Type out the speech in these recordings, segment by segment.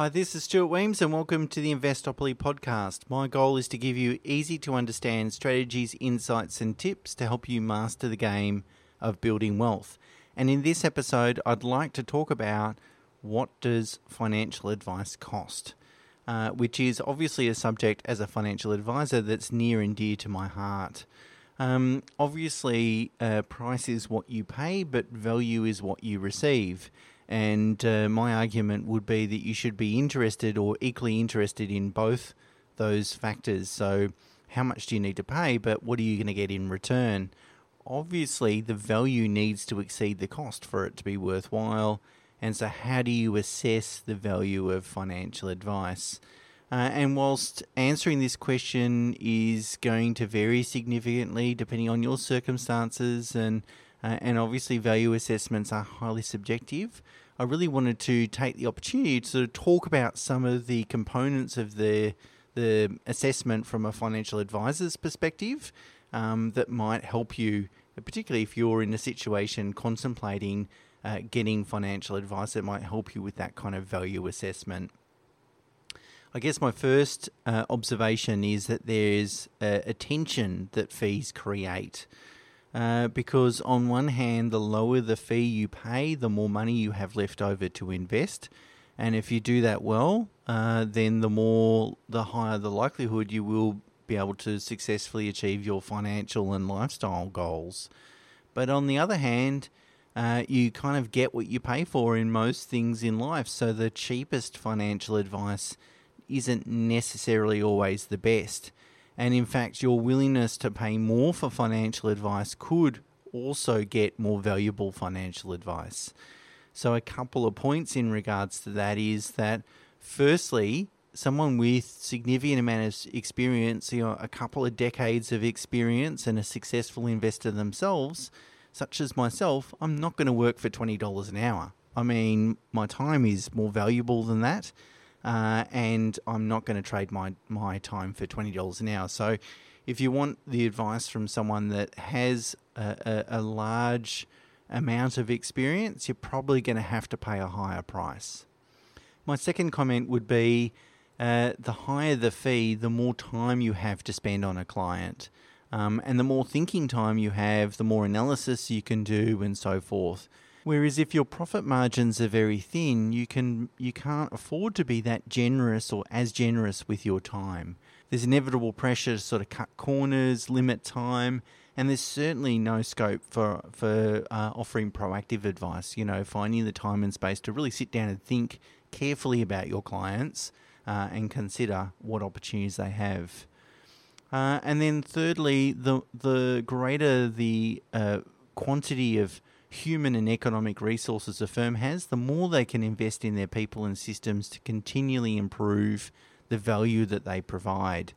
Hi, this is Stuart Wemyss, and welcome to the Investopoly podcast. My goal is to give you easy to understand strategies, insights, and tips to help you master the game of building wealth. And in this episode, I'd like to talk about what does financial advice cost, uh, which is obviously a subject as a financial advisor that's near and dear to my heart. Um, obviously, uh, price is what you pay, but value is what you receive. And uh, my argument would be that you should be interested or equally interested in both those factors. So, how much do you need to pay, but what are you going to get in return? Obviously, the value needs to exceed the cost for it to be worthwhile. And so, how do you assess the value of financial advice? Uh, and whilst answering this question is going to vary significantly depending on your circumstances and uh, and obviously value assessments are highly subjective. I really wanted to take the opportunity to talk about some of the components of the the assessment from a financial advisor's perspective um, that might help you, particularly if you're in a situation contemplating uh, getting financial advice that might help you with that kind of value assessment. I guess my first uh, observation is that there's a, a tension that fees create. Uh, because on one hand, the lower the fee you pay, the more money you have left over to invest. And if you do that well, uh, then the more, the higher the likelihood you will be able to successfully achieve your financial and lifestyle goals. But on the other hand, uh, you kind of get what you pay for in most things in life. So the cheapest financial advice isn't necessarily always the best. And in fact, your willingness to pay more for financial advice could also get more valuable financial advice. So, a couple of points in regards to that is that, firstly, someone with significant amount of experience, you know, a couple of decades of experience and a successful investor themselves, such as myself, I'm not going to work for $20 an hour. I mean, my time is more valuable than that uh, and I'm not going to trade my my time for twenty dollars an hour. So, if you want the advice from someone that has a, a, a large amount of experience, you're probably going to have to pay a higher price. My second comment would be uh, the higher the fee, the more time you have to spend on a client. Um, and the more thinking time you have, the more analysis you can do, and so forth. Whereas if your profit margins are very thin, you can you can't afford to be that generous or as generous with your time. There's inevitable pressure to sort of cut corners, limit time, and there's certainly no scope for for uh, offering proactive advice. You know, finding the time and space to really sit down and think carefully about your clients uh, and consider what opportunities they have. Uh, and then thirdly, the the greater the uh, quantity of human and economic resources a firm has, the more they can invest in their people and systems to continually improve the value that they provide.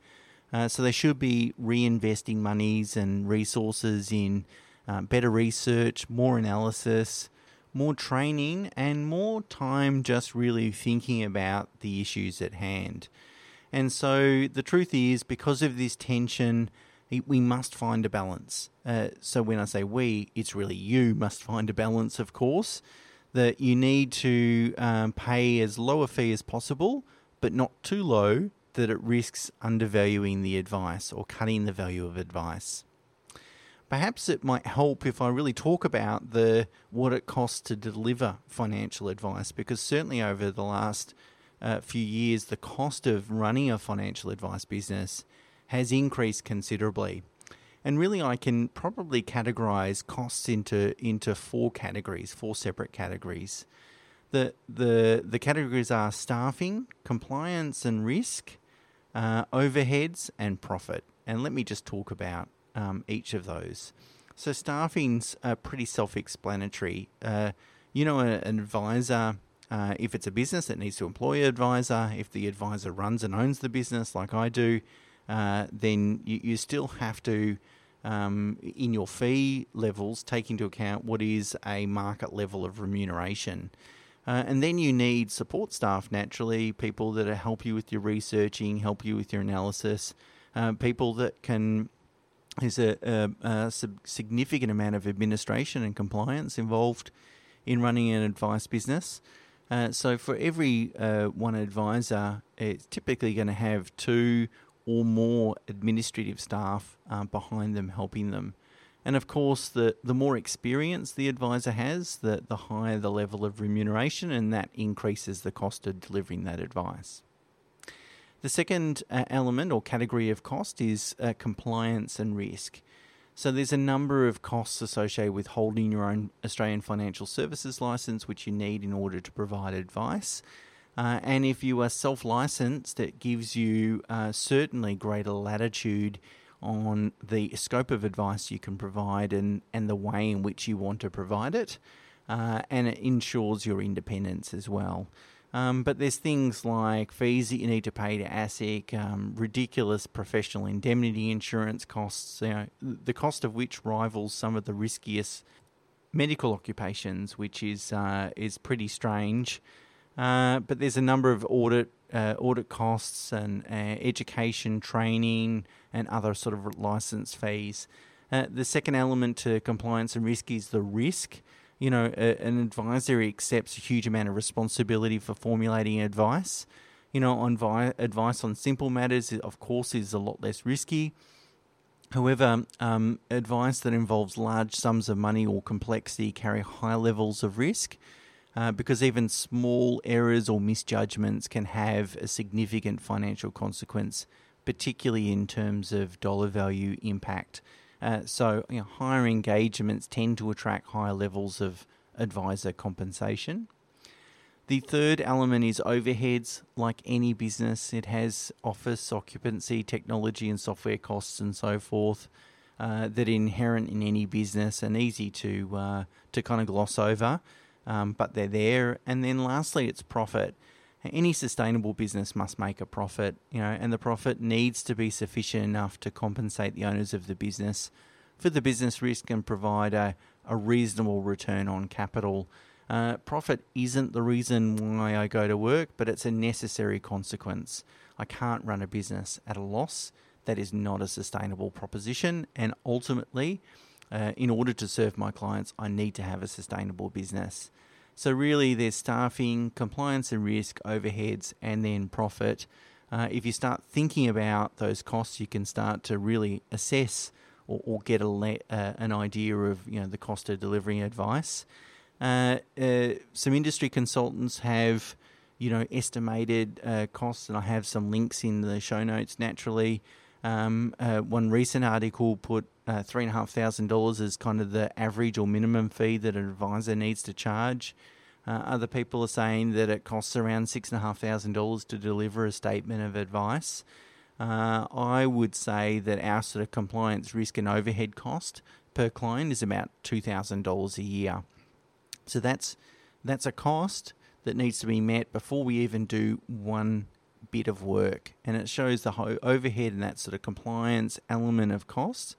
Uh, so they should be reinvesting monies and resources in uh, better research, more analysis, more training, and more time just really thinking about the issues at hand. And so the truth is, because of this tension, we must find a balance. Uh, so when I say we, it's really you must find a balance, of course, that you need to um, pay as low a fee as possible, but not too low that it risks undervaluing the advice or cutting the value of advice. Perhaps it might help if I really talk about the what it costs to deliver financial advice, because certainly over the last uh, few years, the cost of running a financial advice business has increased considerably. And really, I can probably categorize costs into, into four categories, four separate categories. The, the, the categories are staffing, compliance and risk, uh, overheads, and profit. And let me just talk about um, each of those. So, staffing's uh, pretty self explanatory. Uh, you know, an advisor, uh, if it's a business that needs to employ an advisor, if the advisor runs and owns the business like I do, uh, then you, you, still have to, um, in your fee levels, take into account what is a market level of remuneration. Uh, and then you need support staff naturally, people that help you with your researching, help you with your analysis, uh, people that can. There's a, a, a, significant amount of administration and compliance involved in running an advice business. Uh, so for every uh, one advisor, it's typically going to have two or more administrative staff uh, behind them helping them. And of course, the, the more experience the advisor has, the, the higher the level of remuneration, and that increases the cost of delivering that advice. The second uh, element or category of cost is uh, compliance and risk. So there's a number of costs associated with holding your own Australian financial services license, which you need in order to provide advice. Uh, and if you are self licensed, it gives you uh, certainly greater latitude on the scope of advice you can provide and, and the way in which you want to provide it. Uh, and it ensures your independence as well. Um, but there's things like fees that you need to pay to ASIC, um, ridiculous professional indemnity insurance costs, you know, the cost of which rivals some of the riskiest medical occupations, which is uh, is pretty strange. Uh, but there's a number of audit uh, audit costs and uh, education, training, and other sort of license fees. Uh, the second element to compliance and risk is the risk. You know, a, an advisor accepts a huge amount of responsibility for formulating advice. You know, on vi- advice on simple matters, of course, is a lot less risky. However, um, advice that involves large sums of money or complexity carry high levels of risk uh, because even small errors or misjudgments can have a significant financial consequence, particularly in terms of dollar value impact. Uh, so, you know, higher engagements tend to attract higher levels of advisor compensation. The third element is overheads. Like any business, it has office occupancy, technology, and software costs, and so forth. Uh, that are inherent in any business and easy to uh, to kind of gloss over um, but they're there. And then lastly, it's profit. Any sustainable business must make a profit, you know, and the profit needs to be sufficient enough to compensate the owners of the business for the business risk and provide a, a reasonable return on capital. Uh, profit isn't the reason why I go to work, but it's a necessary consequence. I can't run a business at a loss. That is not a sustainable proposition, and ultimately, uh, in order to serve my clients, I need to have a sustainable business. So, really, there's staffing, compliance and risk, overheads, and then profit. Uh, if you start thinking about those costs, you can start to really assess or, or get a le- uh, an idea of you know the cost of delivering advice. Uh, uh some industry consultants have you know estimated uh, costs, and I have some links in the show notes naturally. Um, uh, one recent article put uh, three and a half thousand dollars as kind of the average or minimum fee that an advisor needs to charge. Uh, other people are saying that it costs around six and a half thousand dollars to deliver a statement of advice. Uh, I would say that our sort of compliance risk and overhead cost per client is about two thousand dollars a year. So that's that's a cost that needs to be met before we even do one bit of work, and it shows the ho- overhead and that sort of compliance element of costs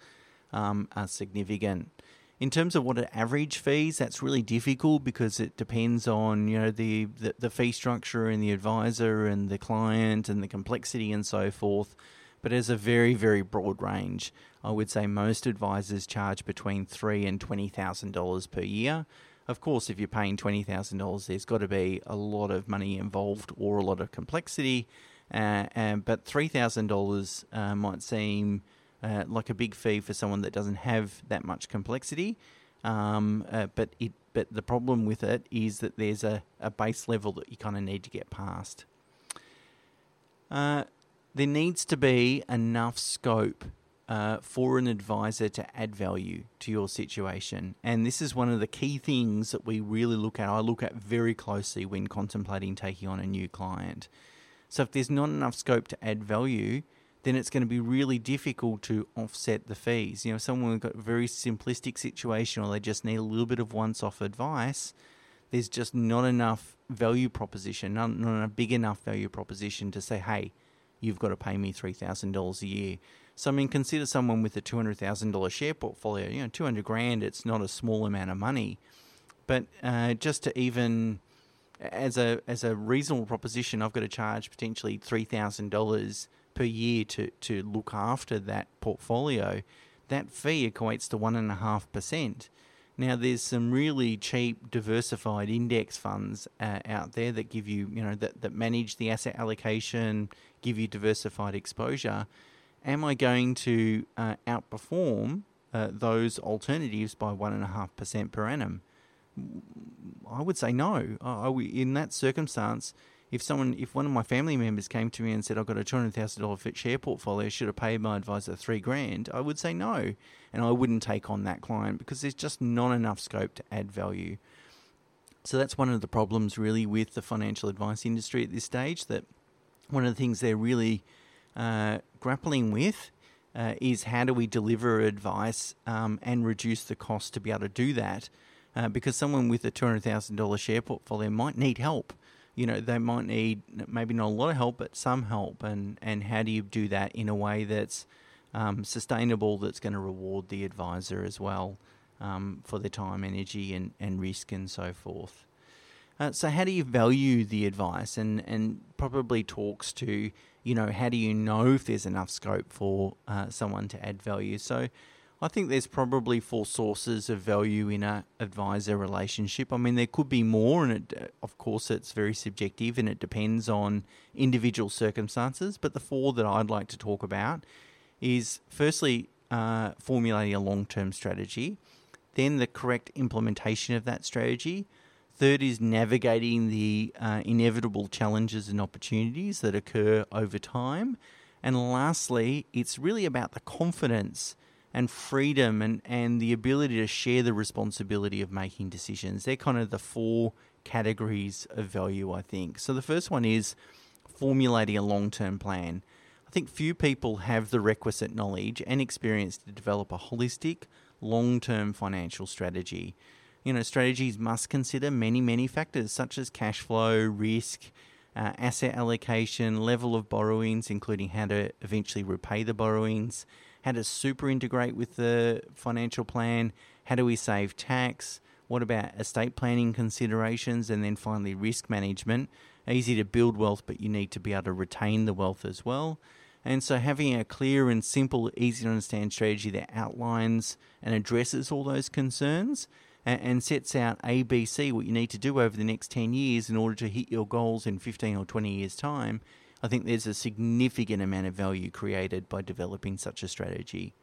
um, are significant. In terms of what an average fees, that's really difficult because it depends on you know the, the, the fee structure and the advisor and the client and the complexity and so forth. But as a very very broad range, I would say most advisors charge between three and twenty thousand dollars per year. Of course, if you're paying twenty thousand dollars, there's got to be a lot of money involved or a lot of complexity. Uh, and, but three thousand uh, dollars might seem uh, like a big fee for someone that doesn't have that much complexity. Um, uh, but it but the problem with it is that there's a, a base level that you kind of need to get past. Uh, there needs to be enough scope uh, for an advisor to add value to your situation. And this is one of the key things that we really look at. I look at very closely when contemplating taking on a new client. So if there's not enough scope to add value, then it's going to be really difficult to offset the fees. You know, someone who's got a very simplistic situation or they just need a little bit of once off advice, there's just not enough value proposition, not, not a big enough value proposition to say, hey, you've got to pay me $3,000 a year. So, I mean, consider someone with a $200,000 share portfolio. You know, 200 grand, it's not a small amount of money. But uh, just to even, as a, as a reasonable proposition, I've got to charge potentially $3,000 per year to, to look after that portfolio, that fee equates to 1.5%. Now, there's some really cheap, diversified index funds uh, out there that give you, you know, that, that manage the asset allocation, give you diversified exposure. Am I going to uh, outperform uh, those alternatives by 1.5% per annum? I would say no. I, in that circumstance, if someone, if one of my family members came to me and said, I've got a $200,000 fit share portfolio, should have paid my advisor three grand, I would say no. And I wouldn't take on that client because there's just not enough scope to add value. So that's one of the problems really with the financial advice industry at this stage. That one of the things they're really uh, grappling with uh, is how do we deliver advice um, and reduce the cost to be able to do that? Uh, because someone with a $200,000 share portfolio might need help. You know they might need maybe not a lot of help but some help. And and how do you do that in a way that's um, sustainable that's going to reward the advisor as well um, for their time energy and, and risk and so forth? Uh, so how do you value the advice? And and probably talks to you know how do you know if there's enough scope for uh, someone to add value so I think there's probably four sources of value in a advisor relationship. I mean, there could be more, and it, of course, it's very subjective and it depends on individual circumstances. But the four that I'd like to talk about is firstly uh, formulating a long term strategy, then the correct implementation of that strategy. Third is navigating the uh, inevitable challenges and opportunities that occur over time. And lastly, it's really about the confidence and freedom and, and the ability to share the responsibility of making decisions. They're kind of the four categories of value, I think. So the first one is formulating a long term plan. I think few people have the requisite knowledge and experience to develop a holistic, long term financial strategy. You know, strategies must consider many, many factors such as cash flow, risk, uh, asset allocation, level of borrowings, including how to eventually repay the borrowings, how to super integrate with the financial plan, how do we save tax, what about estate planning considerations, and then finally risk management. Easy to build wealth, but you need to be able to retain the wealth as well. And so, having a clear and simple, easy to understand strategy that outlines and addresses all those concerns and, sets out ABC, what you need to do over the next 10 years in order to hit your goals in 15 or 20 years' time, I think there's a significant amount of value created by developing such a strategy.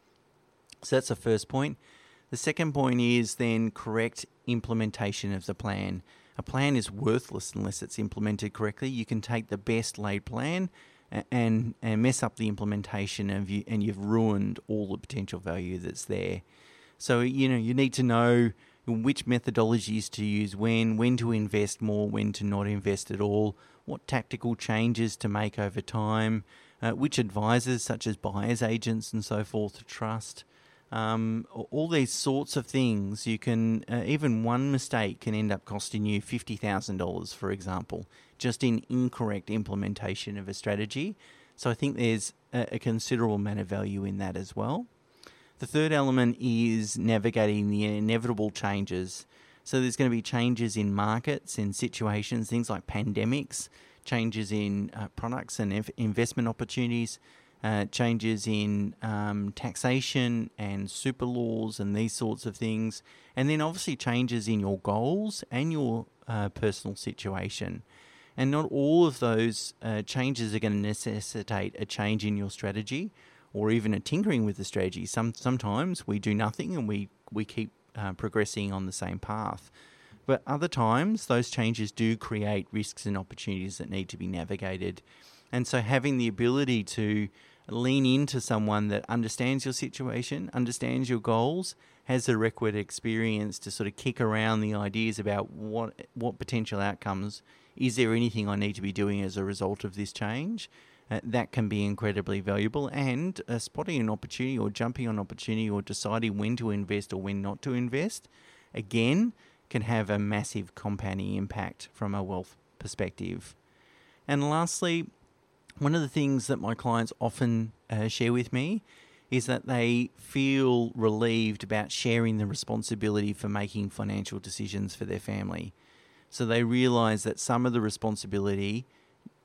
So that's the first point. The second point is then correct implementation of the plan. A plan is worthless unless it's implemented correctly. You can take the best laid plan and and mess up the implementation of you and you've ruined all the potential value that's there. So you know you need to know which methodologies to use when, when to invest more, when to not invest at all, what tactical changes to make over time, uh, which advisors, such as buyers agents and so forth, to trust. Um, all these sorts of things, you can, uh, even one mistake can end up costing you $50,000, for example, just in incorrect implementation of a strategy. So I think there's a, a considerable amount of value in that as well. The third element is navigating the inevitable changes. So there's going to be changes in markets, in situations, things like pandemics, changes in uh, products and inv- investment opportunities, uh, changes in um, taxation and super laws and these sorts of things, and then obviously changes in your goals and your uh, personal situation. And not all of those uh, changes are going to necessitate a change in your strategy or even a tinkering with the strategy. Some sometimes we do nothing and we we keep uh, progressing on the same path. But other times, those changes do create risks and opportunities that need to be navigated. And so, having the ability to lean into someone that understands your situation, understands your goals, has the requisite experience to sort of kick around the ideas about what what potential outcomes is there anything I need to be doing as a result of this change uh, that can be incredibly valuable. And uh, spotting an opportunity or jumping on opportunity or deciding when to invest or when not to invest, again, can have a massive compounding impact from a wealth perspective. And lastly, one of the things that my clients often uh, share with me is that they feel relieved about sharing the responsibility for making financial decisions for their family. So they realize that some of the responsibility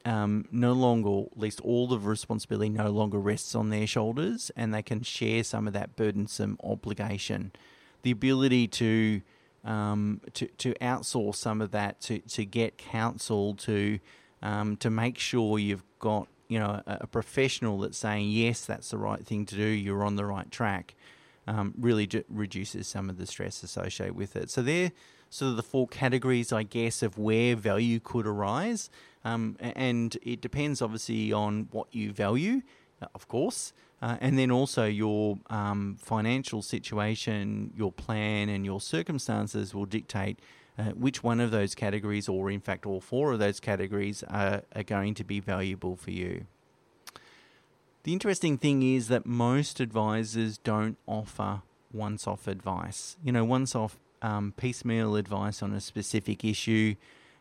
um, no longer, at least all the responsibility no longer rests on their shoulders, and they can share some of that burdensome obligation. the ability to um, to to outsource some of that to to get counsel to um, to make sure you've got you know a, a, professional that's saying yes, that's the right thing to do. You're on the right track. Um, really reduces some of the stress associated with it. So they're sort of the four categories, I guess, of where value could arise. Um, and it depends obviously on what you value, of course, uh, and then also your um, financial situation, your plan, and your circumstances will dictate uh, which one of those categories, or in fact all four of those categories, are, are going to be valuable for you. The interesting thing is that most advisors don't offer once off advice. You know, once off um, piecemeal advice on a specific issue,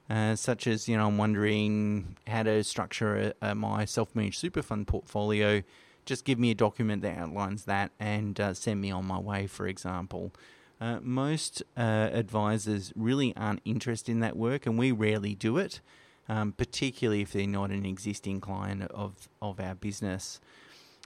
uh, such as, you know, I'm wondering how to structure a, a, my self managed super fund portfolio. Just give me a document that outlines that and uh, send me on my way, for example. Uh, most uh, advisors really aren't interested in that work, and we rarely do it, um, particularly if they're not an existing client of, of our business.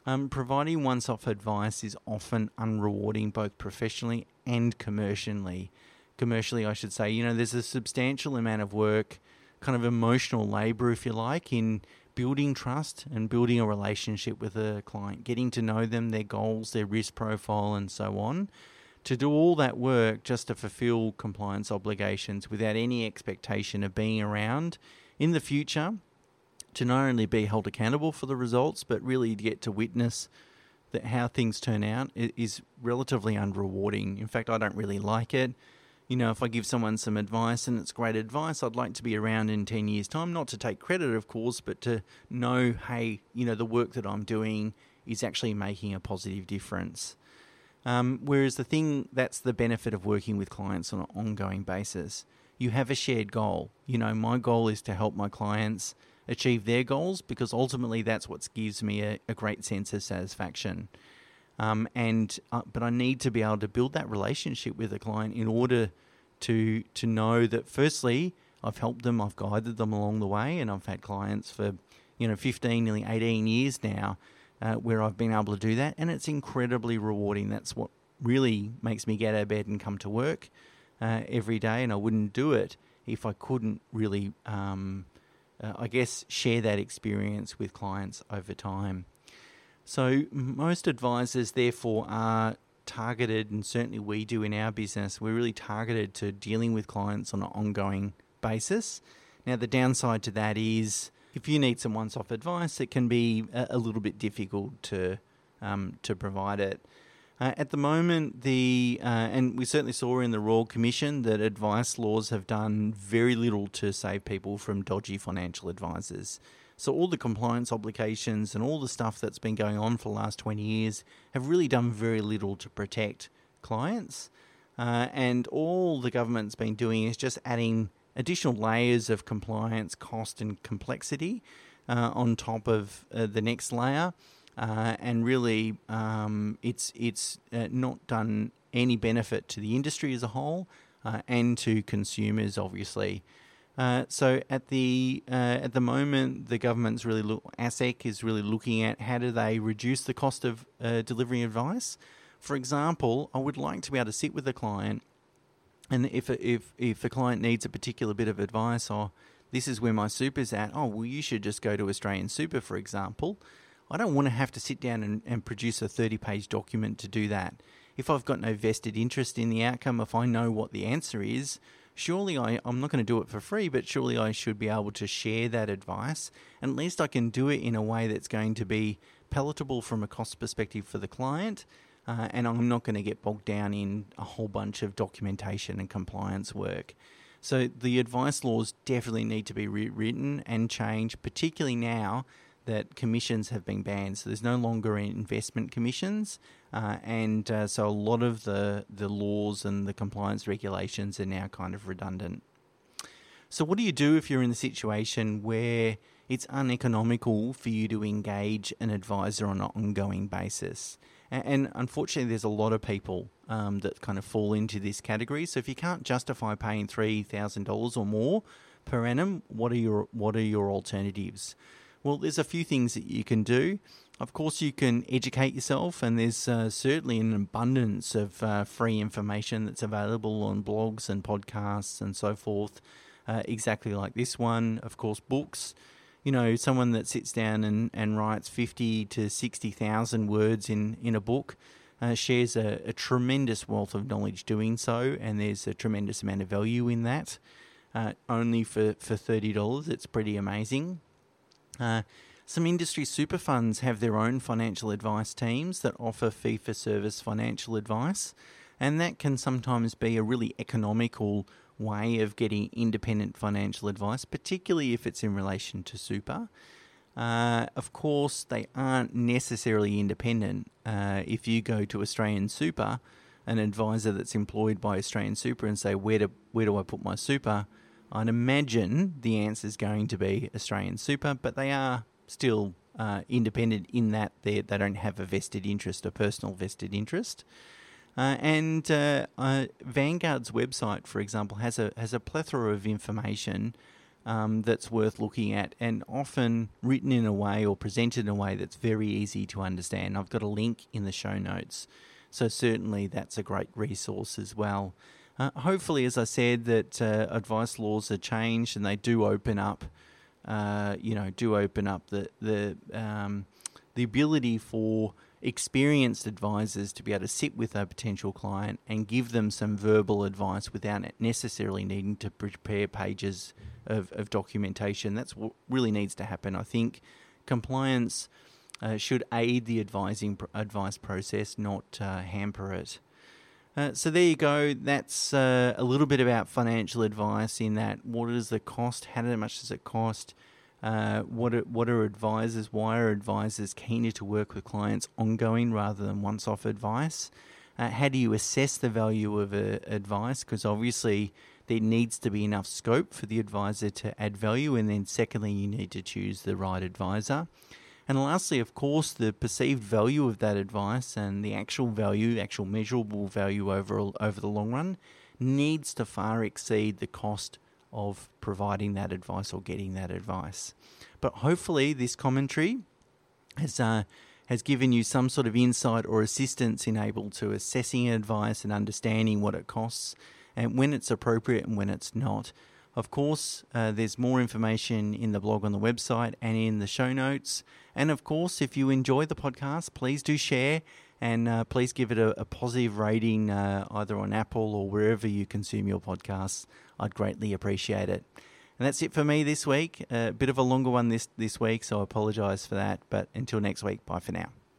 Um, providing off advice is often unrewarding both professionally and commercially. Commercially, I should say, you know, there's a substantial amount of work, kind of emotional labor, if you like, in building trust and building a relationship with a client, getting to know them, their goals, their risk profile, and so on to do all that work just to fulfill compliance obligations without any expectation of being around in the future to not only be held accountable for the results but really get to witness that how things turn out is relatively unrewarding. In fact, I don't really like it. You know, if I give someone some advice and it's great advice, I'd like to be around in 10 years' time, not to take credit, of course, but to know, hey, you know, the work that I'm doing is actually making a positive difference. Um, whereas the thing that's the benefit of working with clients on an ongoing basis, you have a shared goal. You know, my goal is to help my clients achieve their goals because ultimately that's what gives me a, a great sense of satisfaction. Um, and uh, but I need to be able to build that relationship with a client in order to to know that firstly I've helped them, I've guided them along the way, and I've had clients for you know 15, nearly 18 years now uh, where I've been able to do that, and it's incredibly rewarding. That's what really makes me get out of bed and come to work uh, every day, and I wouldn't do it if I couldn't really, um, uh, I guess, share that experience with clients over time. So, most advisors, therefore, are targeted, and certainly we do in our business, we're really targeted to dealing with clients on an ongoing basis. Now, the downside to that is if you need some once-off advice, it can be a, a little bit difficult to um, to provide it. Uh, at the moment, the uh, and we certainly saw in the Royal Commission that advice laws have done very little to save people from dodgy financial advisors. So all the compliance obligations and all the stuff that's been going on for the last twenty years have really done very little to protect clients. Uh, and all the government's been doing is just adding additional layers of compliance, cost, and complexity uh, on top of uh, the next layer. Uh, and really, um, it's it's uh, not done any benefit to the industry as a whole uh, and to consumers, obviously. Uh, so at the at the moment, the government's really look, ASIC is really looking at how do they reduce the cost of delivering advice. For example, I would like to be able to sit with a client and if if if a client needs a particular bit of advice, or this is where my super's at, oh well, you should just go to Australian Super, for example. I don't want to have to sit down and, and produce a 30 page document to do that. If I've got no vested interest in the outcome, if I know what the answer is, surely I, I'm not going to do it for free, but surely I should be able to share that advice. At least I can do it in a way that's going to be palatable from a cost perspective for the client uh, and I'm not going to get bogged down in a whole bunch of documentation and compliance work. So the advice laws definitely need to be rewritten and changed, particularly now that commissions have been banned. So there's no longer investment commissions, uh, and uh, so a lot of the the laws and the compliance regulations are now kind of redundant. So what do you do if you're in the situation where it's uneconomical for you to engage an advisor on an ongoing basis? And, unfortunately, there's a lot of people um, that kind of fall into this category. So if you can't justify paying three thousand dollars or more per annum, what are your what are your alternatives? Well, there's a few things that you can do. Of course, you can educate yourself, and there's uh, certainly an abundance of uh, free information that's available on blogs and podcasts and so forth, uh, exactly like this one. Of course, books. You know, someone that sits down and, and writes 50 to 60,000 words in, in a book uh, shares a, a, tremendous wealth of knowledge doing so, and there's a tremendous amount of value in that. Uh, only for, for $30, it's pretty amazing. Uh, some industry super funds have their own financial advice teams that offer fee for service financial advice, and that can sometimes be a really economical way of getting independent financial advice, particularly if it's in relation to super. Uh, of course, they aren't necessarily independent. Uh, if you go to Australian Super, an advisor that's employed by Australian Super, and say, "Where do where do I put my super?" I'd imagine the answer is going to be Australian Super, but they are still uh, independent in that they they don't have a vested interest, a personal vested interest. Uh, and uh, uh, Vanguard's website, for example, has a has a plethora of information um, that's worth looking at, and often written in a way or presented in a way that's very easy to understand. I've got a link in the show notes, so certainly that's a great resource as well. Uh, hopefully, as I said, that uh, advice laws are changed and they do open up uh, you know, do open up the the um, the ability for experienced advisors to be able to sit with a potential client and give them some verbal advice without necessarily needing to prepare pages of, of documentation. That's what really needs to happen. I think compliance uh, should aid the advising advice process, not uh, hamper it. Uh, so there you go. That's uh, a little bit about financial advice. In that, what is the cost? How much does it cost? Uh, what are, what are advisors? Why are advisors keener to work with clients ongoing rather than once-off advice? Uh, how do you assess the value of advice? Because obviously there needs to be enough scope for the advisor to add value, and then secondly, you need to choose the right advisor. And lastly, of course, the perceived value of that advice and the actual value, actual measurable value over, over the long run, needs to far exceed the cost of providing that advice or getting that advice. But hopefully, this commentary has uh, has given you some sort of insight or assistance in able to assessing advice and understanding what it costs and when it's appropriate and when it's not. Of course, uh, there's more information in the blog on the website and in the show notes. And of course, if you enjoy the podcast, please do share and uh, please give it a, a positive rating uh, either on Apple or wherever you consume your podcasts. I'd greatly appreciate it. And that's it for me this week. A bit of a longer one this, this week, so I apologise for that. But until next week, bye for now.